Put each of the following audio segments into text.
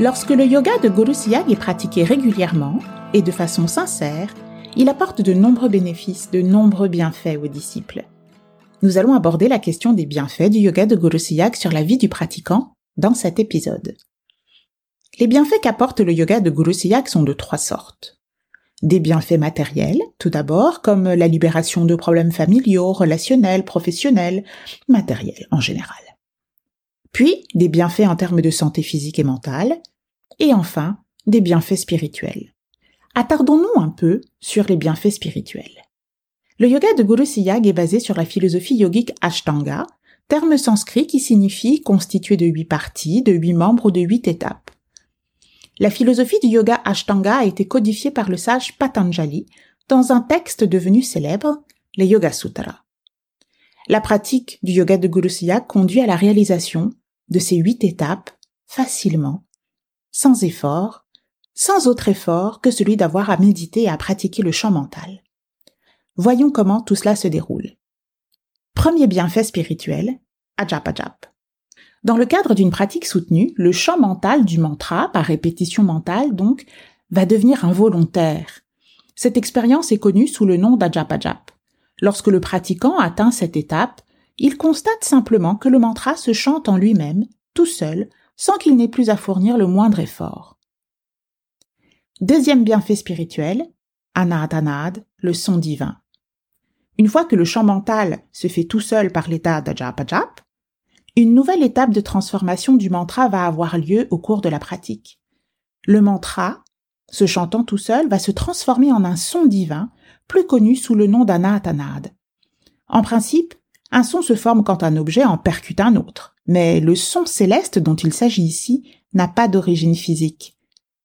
Lorsque le yoga de Guru est pratiqué régulièrement et de façon sincère, il apporte de nombreux bénéfices, de nombreux bienfaits aux disciples. Nous allons aborder la question des bienfaits du yoga de Guru sur la vie du pratiquant dans cet épisode. Les bienfaits qu'apporte le yoga de Guru sont de trois sortes. Des bienfaits matériels, tout d'abord, comme la libération de problèmes familiaux, relationnels, professionnels, matériels en général. Puis, des bienfaits en termes de santé physique et mentale. Et enfin, des bienfaits spirituels. Attardons-nous un peu sur les bienfaits spirituels. Le yoga de Guru Siyag est basé sur la philosophie yogique Ashtanga, terme sanskrit qui signifie constitué de huit parties, de huit membres ou de huit étapes. La philosophie du yoga Ashtanga a été codifiée par le sage Patanjali dans un texte devenu célèbre, les Yoga Sutras. La pratique du yoga de Guru Siyak conduit à la réalisation de ces huit étapes facilement, sans effort, sans autre effort que celui d'avoir à méditer et à pratiquer le chant mental. Voyons comment tout cela se déroule. Premier bienfait spirituel, Ajapajap. Dans le cadre d'une pratique soutenue, le chant mental du mantra, par répétition mentale donc, va devenir involontaire. Cette expérience est connue sous le nom d'Ajapajap. Lorsque le pratiquant atteint cette étape, il constate simplement que le mantra se chante en lui-même, tout seul, sans qu'il n'ait plus à fournir le moindre effort. Deuxième bienfait spirituel, Anatanad, le son divin. Une fois que le chant mental se fait tout seul par l'état d'Ajapajap, une nouvelle étape de transformation du mantra va avoir lieu au cours de la pratique. Le mantra, se chantant tout seul, va se transformer en un son divin, plus connu sous le nom d'anatanad. En principe, un son se forme quand un objet en percute un autre, mais le son céleste dont il s'agit ici n'a pas d'origine physique.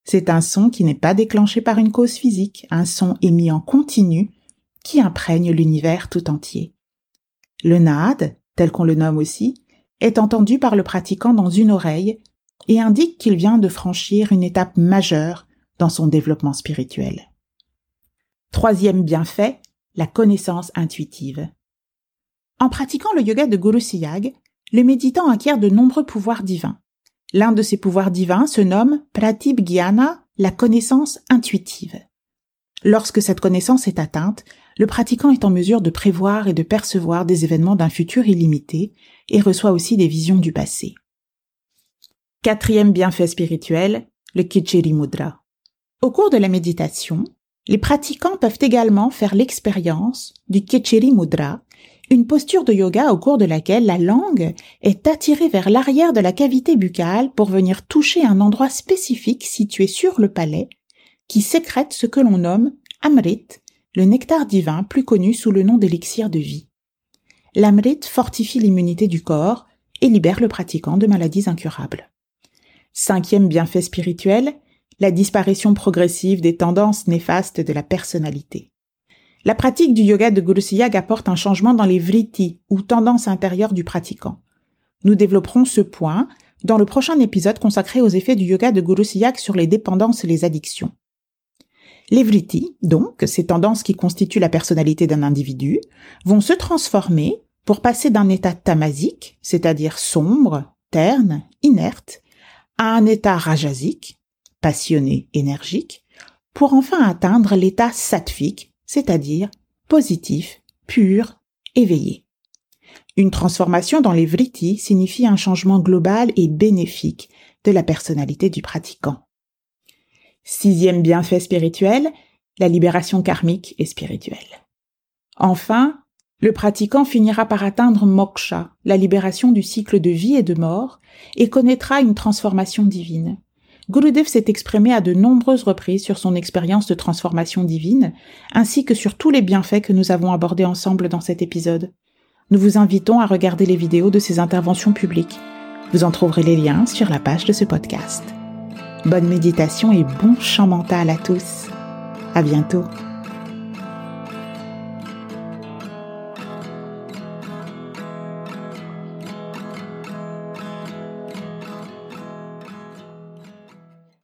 C'est un son qui n'est pas déclenché par une cause physique, un son émis en continu qui imprègne l'univers tout entier. Le naad, tel qu'on le nomme aussi, est entendu par le pratiquant dans une oreille et indique qu'il vient de franchir une étape majeure dans son développement spirituel. Troisième bienfait, la connaissance intuitive. En pratiquant le yoga de Guru Siyag, le méditant acquiert de nombreux pouvoirs divins. L'un de ces pouvoirs divins se nomme Pratib Gyana, la connaissance intuitive. Lorsque cette connaissance est atteinte, le pratiquant est en mesure de prévoir et de percevoir des événements d'un futur illimité et reçoit aussi des visions du passé. Quatrième bienfait spirituel, le Kichiri Mudra. Au cours de la méditation, les pratiquants peuvent également faire l'expérience du Kichiri Mudra, une posture de yoga au cours de laquelle la langue est attirée vers l'arrière de la cavité buccale pour venir toucher un endroit spécifique situé sur le palais qui sécrète ce que l'on nomme Amrit, le nectar divin plus connu sous le nom d'élixir de vie. L'Amrit fortifie l'immunité du corps et libère le pratiquant de maladies incurables. Cinquième bienfait spirituel, la disparition progressive des tendances néfastes de la personnalité. La pratique du yoga de Guru Siyag apporte un changement dans les vritti ou tendances intérieures du pratiquant. Nous développerons ce point dans le prochain épisode consacré aux effets du yoga de Guru Siyag sur les dépendances et les addictions. Les vritti, donc, ces tendances qui constituent la personnalité d'un individu, vont se transformer pour passer d'un état tamasique, c'est-à-dire sombre, terne, inerte, à un état rajasique, passionné, énergique, pour enfin atteindre l'état sattvique, c'est-à-dire positif, pur, éveillé. Une transformation dans les vritti signifie un changement global et bénéfique de la personnalité du pratiquant. Sixième bienfait spirituel, la libération karmique et spirituelle. Enfin, le pratiquant finira par atteindre moksha, la libération du cycle de vie et de mort, et connaîtra une transformation divine. Gurudev s'est exprimé à de nombreuses reprises sur son expérience de transformation divine, ainsi que sur tous les bienfaits que nous avons abordés ensemble dans cet épisode. Nous vous invitons à regarder les vidéos de ses interventions publiques. Vous en trouverez les liens sur la page de ce podcast. Bonne méditation et bon chant mental à tous. À bientôt.